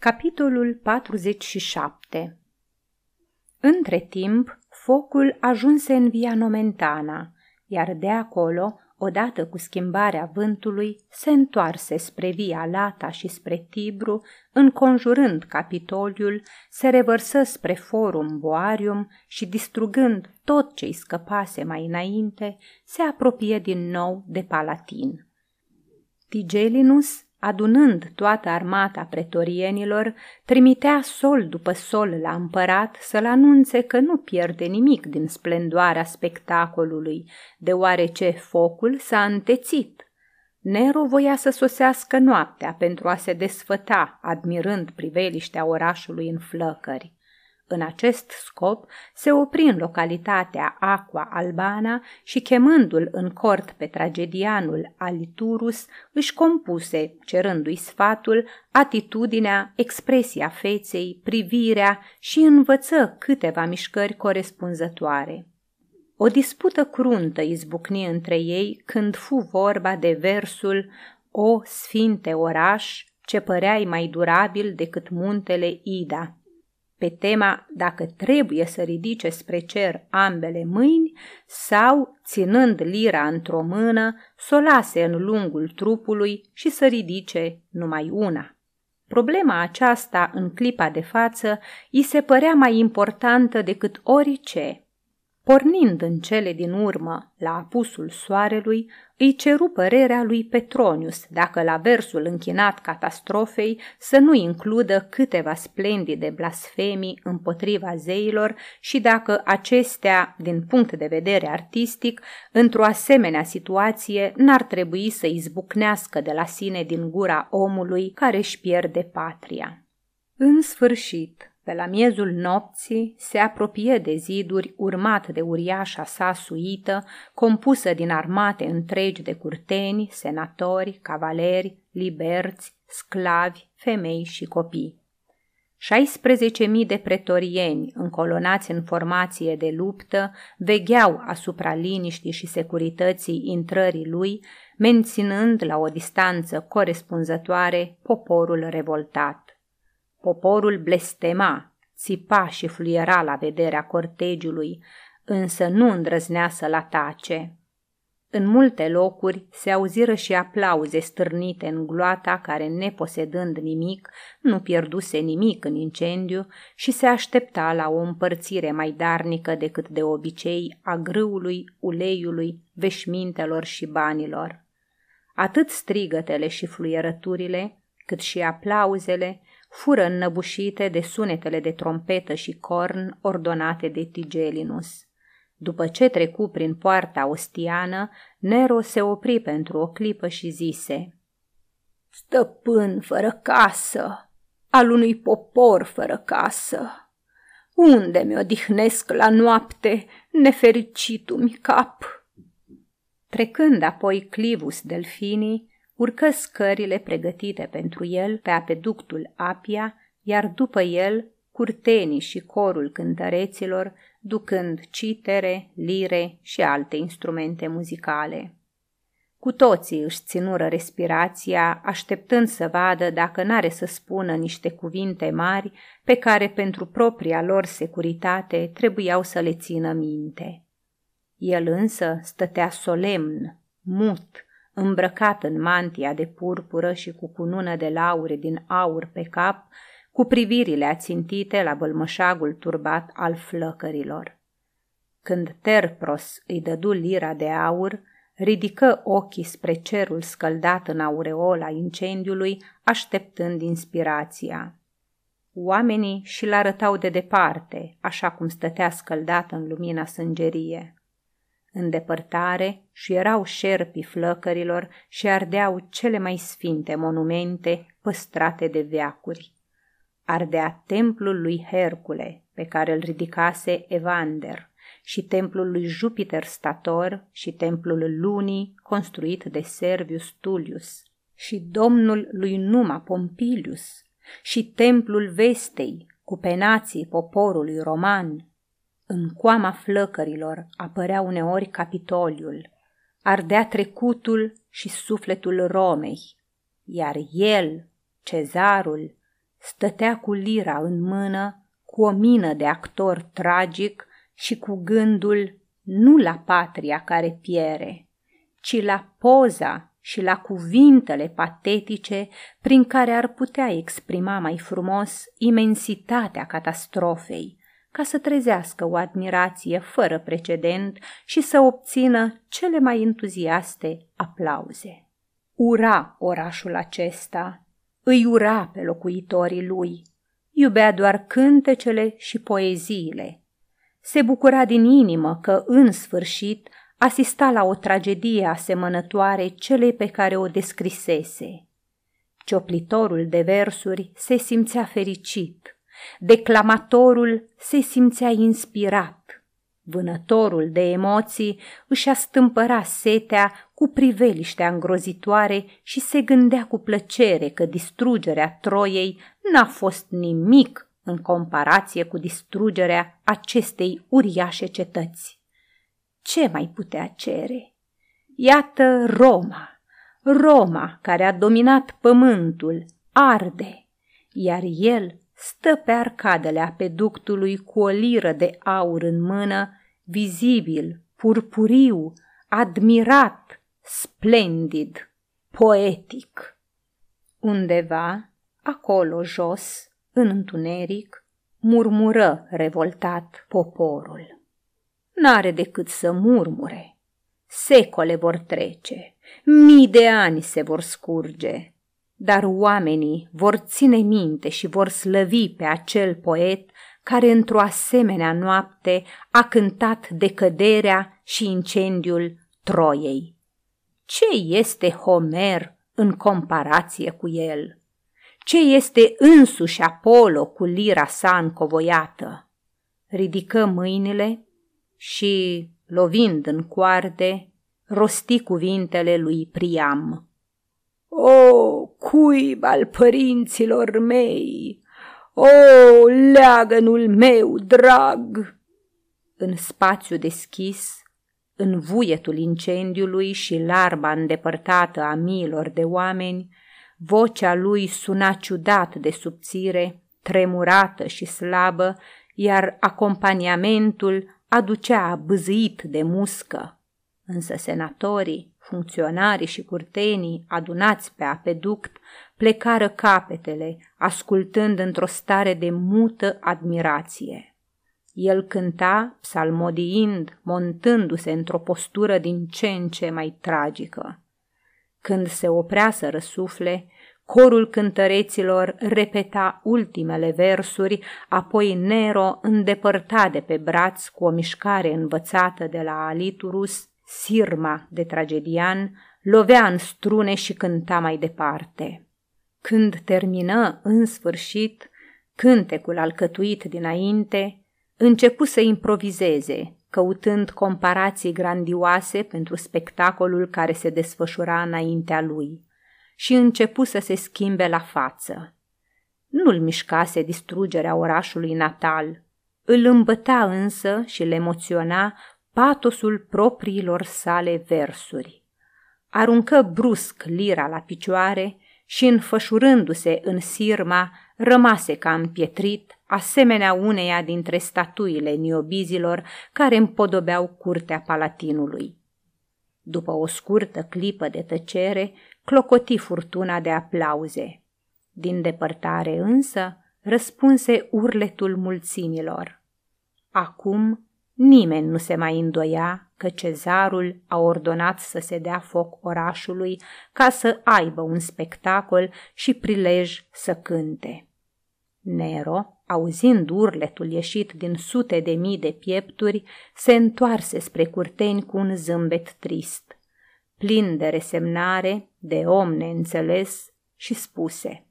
Capitolul 47 Între timp, focul ajunse în Via Nomentana, iar de acolo, odată cu schimbarea vântului, se întoarse spre Via Lata și spre Tibru, înconjurând Capitoliul, se revărsă spre Forum Boarium și, distrugând tot ce-i scăpase mai înainte, se apropie din nou de Palatin. Tigelinus adunând toată armata pretorienilor, trimitea sol după sol la împărat să-l anunțe că nu pierde nimic din splendoarea spectacolului, deoarece focul s-a întețit. Nero voia să sosească noaptea pentru a se desfăta, admirând priveliștea orașului în flăcări. În acest scop se opri în localitatea Aqua Albana și chemându-l în cort pe tragedianul Aliturus, își compuse, cerându-i sfatul, atitudinea, expresia feței, privirea și învăță câteva mișcări corespunzătoare. O dispută cruntă izbucni între ei când fu vorba de versul O sfinte oraș, ce păreai mai durabil decât muntele Ida, pe tema dacă trebuie să ridice spre cer ambele mâini sau, ținând lira într-o mână, să o lase în lungul trupului și să ridice numai una. Problema aceasta, în clipa de față, îi se părea mai importantă decât orice, Pornind în cele din urmă la apusul soarelui, îi ceru părerea lui Petronius dacă la versul închinat catastrofei să nu includă câteva splendide blasfemii împotriva zeilor și dacă acestea, din punct de vedere artistic, într-o asemenea situație n-ar trebui să izbucnească de la sine din gura omului care își pierde patria. În sfârșit, pe la miezul nopții se apropie de ziduri urmat de uriașa sa suită, compusă din armate întregi de curteni, senatori, cavaleri, liberți, sclavi, femei și copii. 16.000 de pretorieni, încolonați în formație de luptă, vegheau asupra liniștii și securității intrării lui, menținând la o distanță corespunzătoare poporul revoltat. Poporul blestema, țipa și fluiera la vederea cortegiului, însă nu îndrăznea să-l atace. În multe locuri se auziră și aplauze stârnite în gloata care, neposedând nimic, nu pierduse nimic în incendiu și se aștepta la o împărțire mai darnică decât de obicei a grâului, uleiului, veșmintelor și banilor. Atât strigătele și fluierăturile, cât și aplauzele fură înnăbușite de sunetele de trompetă și corn ordonate de Tigelinus. După ce trecu prin poarta ostiană, Nero se opri pentru o clipă și zise Stăpân fără casă, al unui popor fără casă, unde mi odihnesc la noapte nefericitul-mi cap? Trecând apoi Clivus Delfinii, urcă scările pregătite pentru el pe apeductul Apia, iar după el curtenii și corul cântăreților, ducând citere, lire și alte instrumente muzicale. Cu toții își ținură respirația, așteptând să vadă dacă n-are să spună niște cuvinte mari pe care pentru propria lor securitate trebuiau să le țină minte. El însă stătea solemn, mut, îmbrăcat în mantia de purpură și cu cunună de laure din aur pe cap, cu privirile ațintite la bălmășagul turbat al flăcărilor. Când Terpros îi dădu lira de aur, ridică ochii spre cerul scăldat în aureola incendiului, așteptând inspirația. Oamenii și-l arătau de departe, așa cum stătea scăldat în lumina sângerie. În depărtare și erau șerpii flăcărilor și ardeau cele mai sfinte monumente păstrate de veacuri. Ardea templul lui Hercule, pe care îl ridicase Evander, și templul lui Jupiter Stator și templul lunii construit de Servius Tullius, și domnul lui Numa Pompilius, și templul Vestei, cu penații poporului roman, în coama flăcărilor apărea uneori Capitoliul, ardea trecutul și sufletul Romei, iar el, cezarul, stătea cu lira în mână, cu o mină de actor tragic și cu gândul nu la patria care piere, ci la poza și la cuvintele patetice prin care ar putea exprima mai frumos imensitatea catastrofei, ca să trezească o admirație fără precedent și să obțină cele mai entuziaste aplauze. Ura orașul acesta, îi ura pe locuitorii lui, iubea doar cântecele și poeziile. Se bucura din inimă că, în sfârșit, asista la o tragedie asemănătoare celei pe care o descrisese. Cioplitorul de versuri se simțea fericit, declamatorul se simțea inspirat, vânătorul de emoții își astâmpăra setea cu priveliștea îngrozitoare și se gândea cu plăcere că distrugerea Troiei n-a fost nimic în comparație cu distrugerea acestei uriașe cetăți. Ce mai putea cere? Iată Roma, Roma care a dominat pământul, arde, iar el stă pe arcadele apeductului cu o liră de aur în mână, vizibil, purpuriu, admirat, splendid, poetic. Undeva, acolo jos, în întuneric, murmură revoltat poporul n-are decât să murmure. Secole vor trece, mii de ani se vor scurge, dar oamenii vor ține minte și vor slăvi pe acel poet care într-o asemenea noapte a cântat decăderea și incendiul Troiei. Ce este Homer în comparație cu el? Ce este însuși Apollo cu lira sa încovoiată? Ridică mâinile și, lovind în coarde, rosti cuvintele lui Priam. O, cuib al părinților mei! O, leagănul meu drag! În spațiu deschis, în vuietul incendiului și larba îndepărtată a miilor de oameni, vocea lui suna ciudat de subțire, tremurată și slabă, iar acompaniamentul aducea bâzâit de muscă. Însă senatorii, funcționarii și curtenii adunați pe apeduct plecară capetele, ascultând într-o stare de mută admirație. El cânta, psalmodiind, montându-se într-o postură din ce în ce mai tragică. Când se oprea să răsufle, Corul cântăreților repeta ultimele versuri, apoi Nero îndepărta de pe braț cu o mișcare învățată de la Aliturus, sirma de tragedian, lovea în strune și cânta mai departe. Când termină, în sfârșit, cântecul alcătuit dinainte, începu să improvizeze, căutând comparații grandioase pentru spectacolul care se desfășura înaintea lui și începu să se schimbe la față. Nu-l mișcase distrugerea orașului natal, îl îmbăta însă și le emoționa patosul propriilor sale versuri. Aruncă brusc lira la picioare și, înfășurându-se în sirma, rămase ca împietrit, asemenea uneia dintre statuile niobizilor care împodobeau curtea palatinului. După o scurtă clipă de tăcere, clocoti furtuna de aplauze. Din depărtare însă răspunse urletul mulțimilor. Acum nimeni nu se mai îndoia că cezarul a ordonat să se dea foc orașului ca să aibă un spectacol și prilej să cânte. Nero, auzind urletul ieșit din sute de mii de piepturi, se întoarse spre curteni cu un zâmbet trist plin de resemnare, de om neînțeles, și spuse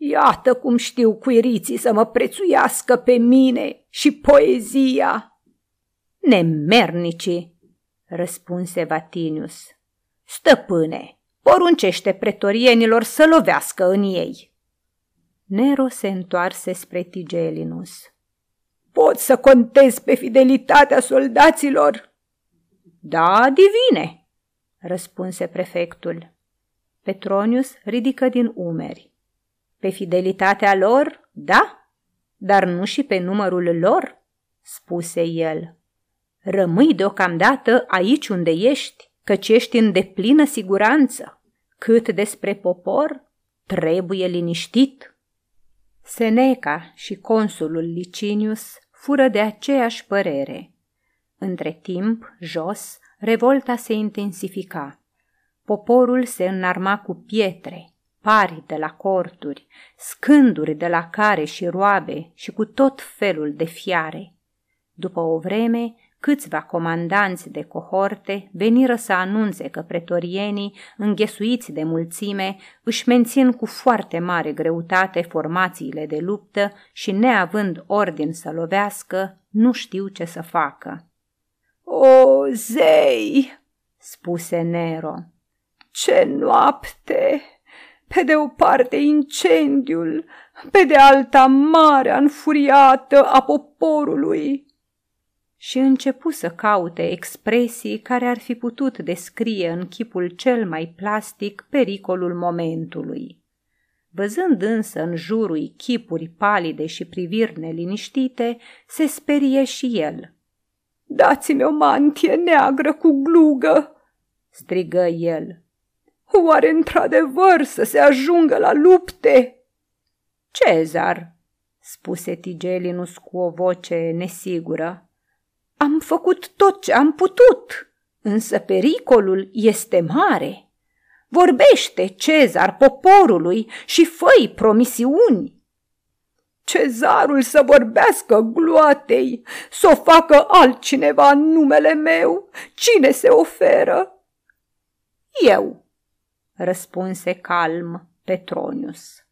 Iată cum știu cuiriții să mă prețuiască pe mine și poezia. Nemernici, răspunse Vatinius. Stăpâne, poruncește pretorienilor să lovească în ei. Nero se întoarse spre Tigelinus. Pot să contez pe fidelitatea soldaților? Da, divine, răspunse prefectul. Petronius ridică din umeri. Pe fidelitatea lor, da, dar nu și pe numărul lor, spuse el. Rămâi deocamdată aici unde ești, căci ești în deplină siguranță. Cât despre popor, trebuie liniștit. Seneca și consulul Licinius fură de aceeași părere. Între timp, jos, revolta se intensifica. Poporul se înarma cu pietre, pari de la corturi, scânduri de la care și roabe și cu tot felul de fiare. După o vreme, câțiva comandanți de cohorte veniră să anunțe că pretorienii, înghesuiți de mulțime, își mențin cu foarte mare greutate formațiile de luptă și, neavând ordin să lovească, nu știu ce să facă. O, zei!" spuse Nero. Ce noapte! Pe de o parte incendiul, pe de alta marea înfuriată a poporului. Și începu să caute expresii care ar fi putut descrie în chipul cel mai plastic pericolul momentului. Văzând însă în jurul chipuri palide și priviri neliniștite, se sperie și el. Dați-mi o mantie neagră cu glugă!" strigă el. Oare într-adevăr să se ajungă la lupte? Cezar, spuse Tigelinus cu o voce nesigură. Am făcut tot ce am putut, însă pericolul este mare. Vorbește, Cezar, poporului și făi promisiuni. Cezarul să vorbească gloatei, să o facă altcineva în numele meu. Cine se oferă? Eu, răspunse calm Petronius.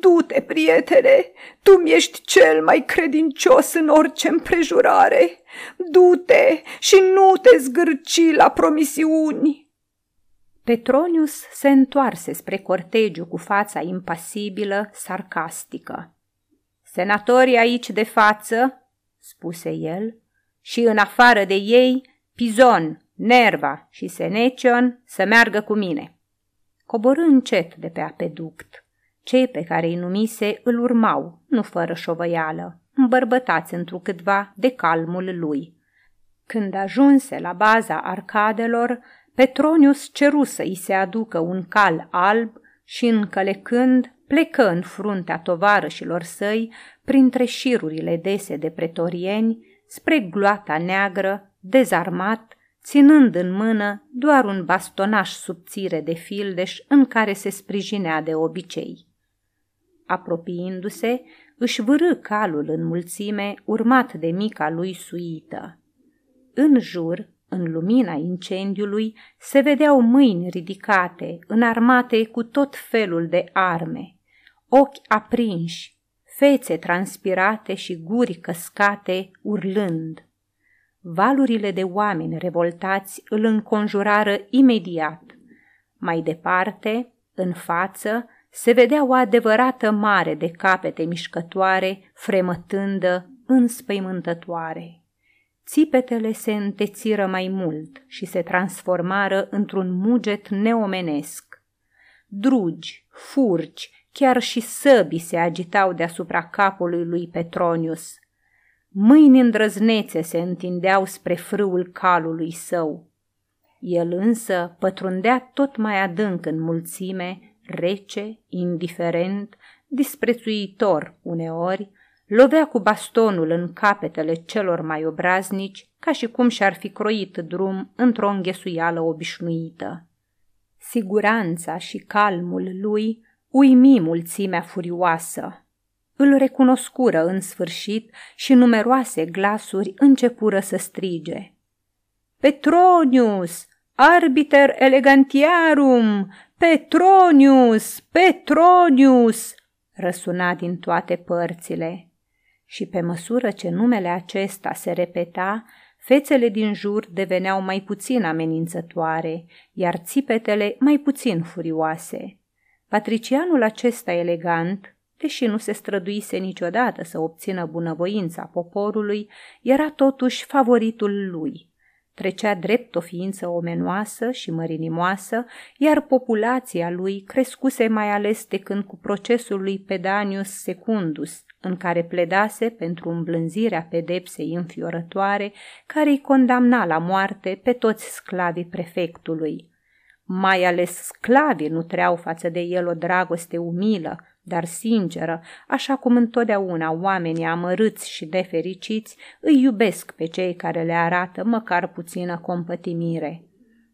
Du-te, prietene, tu mi-ești cel mai credincios în orice împrejurare. Du-te și nu te zgârci la promisiuni. Petronius se întoarse spre cortegiu cu fața impasibilă, sarcastică. Senatorii aici de față, spuse el, și în afară de ei, Pizon, Nerva și Senecion să meargă cu mine. Coborâ încet de pe apeduct. Cei pe care îi numise îl urmau, nu fără șovăială, îmbărbătați întrucâtva de calmul lui. Când ajunse la baza arcadelor, Petronius ceru să îi se aducă un cal alb și, încălecând, plecă în fruntea tovarășilor săi printre șirurile dese de pretorieni spre gloata neagră, dezarmat, ținând în mână doar un bastonaș subțire de fildeș în care se sprijinea de obicei. Apropiindu-se, își vârâ calul în mulțime, urmat de mica lui suită. În jur, în lumina incendiului, se vedeau mâini ridicate, înarmate cu tot felul de arme, ochi aprinși, fețe transpirate și guri căscate, urlând. Valurile de oameni revoltați îl înconjurară imediat. Mai departe, în față, se vedea o adevărată mare de capete mișcătoare, fremătândă, înspăimântătoare. Țipetele se întețiră mai mult și se transformară într-un muget neomenesc. Drugi, furci, chiar și săbii se agitau deasupra capului lui Petronius – Mâini îndrăznețe se întindeau spre frâul calului său. El însă pătrundea tot mai adânc în mulțime, rece, indiferent, disprețuitor uneori, lovea cu bastonul în capetele celor mai obraznici, ca și cum și-ar fi croit drum într-o înghesuială obișnuită. Siguranța și calmul lui uimi mulțimea furioasă. Îl recunoscură în sfârșit și numeroase glasuri începură să strige. Petronius, arbiter elegantiarum, Petronius, Petronius, răsuna din toate părțile. Și pe măsură ce numele acesta se repeta, fețele din jur deveneau mai puțin amenințătoare, iar țipetele mai puțin furioase. Patricianul acesta elegant, deși nu se străduise niciodată să obțină bunăvoința poporului, era totuși favoritul lui. Trecea drept o ființă omenoasă și mărinimoasă, iar populația lui crescuse mai ales de când cu procesul lui Pedanius Secundus, în care pledase pentru îmblânzirea pedepsei înfiorătoare, care îi condamna la moarte pe toți sclavii prefectului. Mai ales sclavii nutreau față de el o dragoste umilă, dar sinceră, așa cum întotdeauna oamenii amărâți și nefericiți îi iubesc pe cei care le arată măcar puțină compătimire.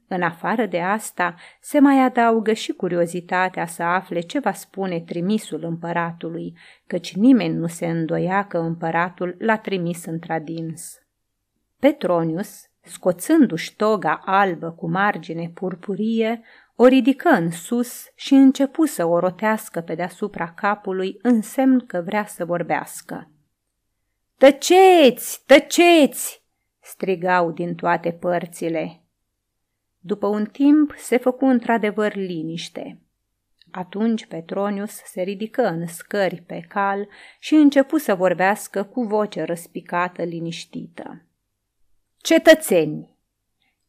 În afară de asta, se mai adaugă și curiozitatea să afle ce va spune trimisul împăratului, căci nimeni nu se îndoia că împăratul l-a trimis într-adins. Petronius, scoțându-și toga albă cu margine purpurie, o ridică în sus și începu să o rotească pe deasupra capului în semn că vrea să vorbească. Tăceți, tăceți! strigau din toate părțile. După un timp se făcu într-adevăr liniște. Atunci Petronius se ridică în scări pe cal și începu să vorbească cu voce răspicată, liniștită. Cetățeni,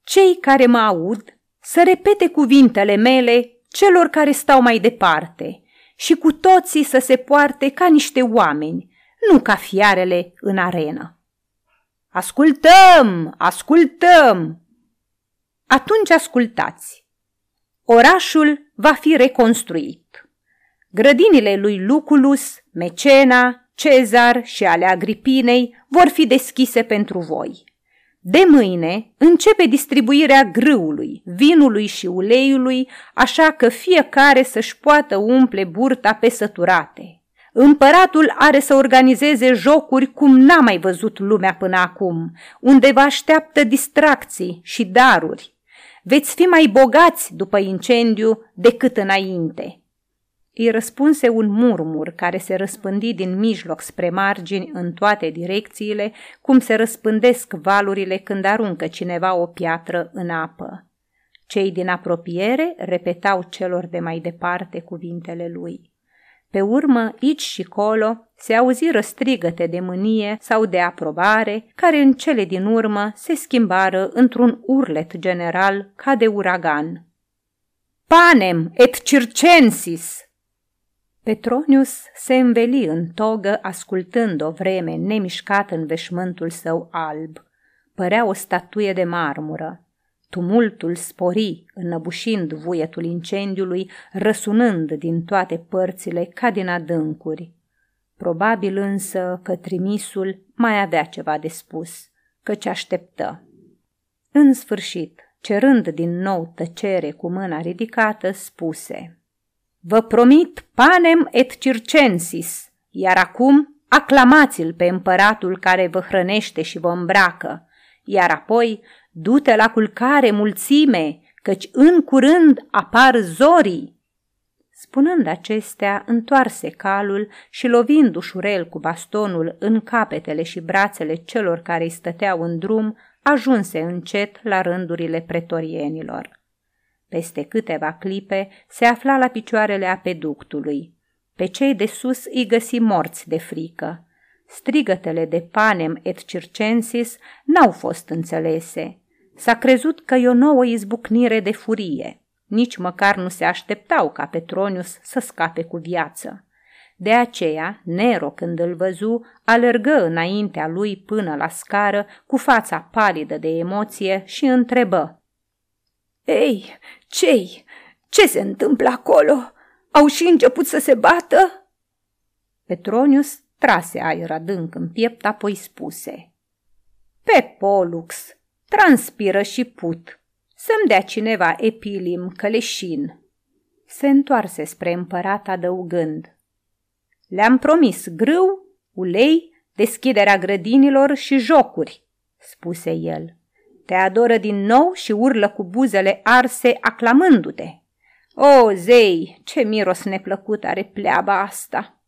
cei care mă aud să repete cuvintele mele celor care stau mai departe și cu toții să se poarte ca niște oameni, nu ca fiarele în arenă. Ascultăm, ascultăm! Atunci ascultați. Orașul va fi reconstruit. Grădinile lui Luculus, Mecena, Cezar și ale Agripinei vor fi deschise pentru voi. De mâine începe distribuirea grâului, vinului și uleiului, așa că fiecare să-și poată umple burta pe săturate. Împăratul are să organizeze jocuri cum n-a mai văzut lumea până acum, unde vă așteaptă distracții și daruri. Veți fi mai bogați după incendiu decât înainte. Îi răspunse un murmur care se răspândi din mijloc spre margini în toate direcțiile, cum se răspândesc valurile când aruncă cineva o piatră în apă. Cei din apropiere repetau celor de mai departe cuvintele lui. Pe urmă, aici și colo, se auziră strigăte de mânie sau de aprobare, care în cele din urmă se schimbară într-un urlet general ca de uragan. Panem et circensis! Petronius se înveli în togă ascultând o vreme nemișcat în veșmântul său alb. Părea o statuie de marmură. Tumultul spori, înăbușind vuietul incendiului, răsunând din toate părțile ca din adâncuri. Probabil însă că trimisul mai avea ceva de spus, căci așteptă. În sfârșit, cerând din nou tăcere cu mâna ridicată, spuse – Vă promit panem et circensis, iar acum aclamați-l pe împăratul care vă hrănește și vă îmbracă, iar apoi du-te la culcare mulțime, căci în curând apar zorii. Spunând acestea, întoarse calul și lovind ușurel cu bastonul în capetele și brațele celor care îi stăteau în drum, ajunse încet la rândurile pretorienilor. Peste câteva clipe se afla la picioarele apeductului. Pe cei de sus îi găsi morți de frică. Strigătele de Panem et Circensis n-au fost înțelese. S-a crezut că e o nouă izbucnire de furie. Nici măcar nu se așteptau ca Petronius să scape cu viață. De aceea, Nero, când îl văzu, alergă înaintea lui până la scară, cu fața palidă de emoție și întrebă. Ei, cei, ce se întâmplă acolo? Au și început să se bată? Petronius trase aer adânc în piept, apoi spuse. Pe Polux, transpiră și put, să-mi dea cineva epilim căleșin. Se întoarse spre împărat adăugând. Le-am promis grâu, ulei, deschiderea grădinilor și jocuri, spuse el. Te adoră din nou și urlă cu buzele arse aclamându-te. O, zei, ce miros neplăcut are pleaba asta!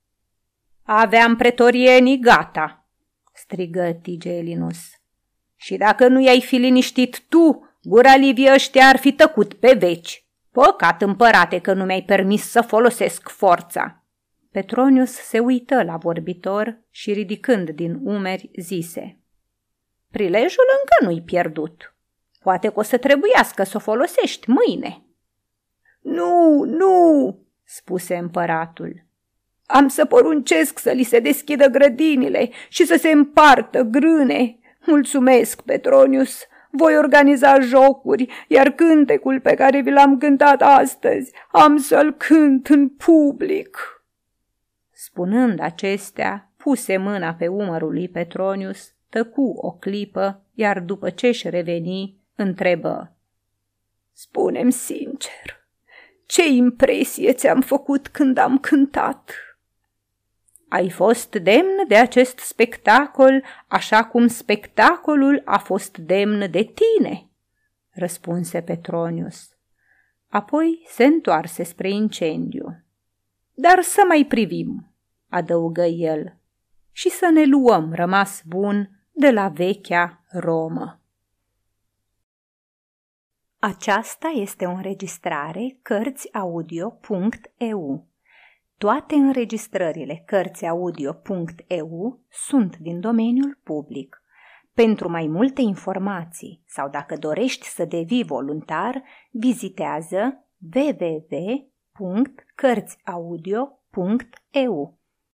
Aveam pretorienii gata, strigă Tigelinus. Și dacă nu i-ai fi liniștit tu, gura livii ăștia ar fi tăcut pe veci. Păcat, împărate, că nu mi-ai permis să folosesc forța. Petronius se uită la vorbitor și, ridicând din umeri, zise – Prilejul încă nu-i pierdut. Poate că o să trebuiască să o folosești mâine. Nu, nu, spuse împăratul. Am să poruncesc să li se deschidă grădinile și să se împartă grâne. Mulțumesc, Petronius, voi organiza jocuri, iar cântecul pe care vi l-am cântat astăzi am să-l cânt în public. Spunând acestea, puse mâna pe umărul lui Petronius, tăcu o clipă, iar după ce-și reveni, întrebă. Spune-mi sincer, ce impresie ți-am făcut când am cântat?" Ai fost demn de acest spectacol, așa cum spectacolul a fost demn de tine, răspunse Petronius. Apoi se întoarse spre incendiu. Dar să mai privim, adăugă el, și să ne luăm rămas bun de la vechea Romă. Aceasta este o înregistrare Cărțiaudio.eu. Toate înregistrările Cărțiaudio.eu sunt din domeniul public. Pentru mai multe informații sau dacă dorești să devii voluntar, vizitează www.cărțiaudio.eu.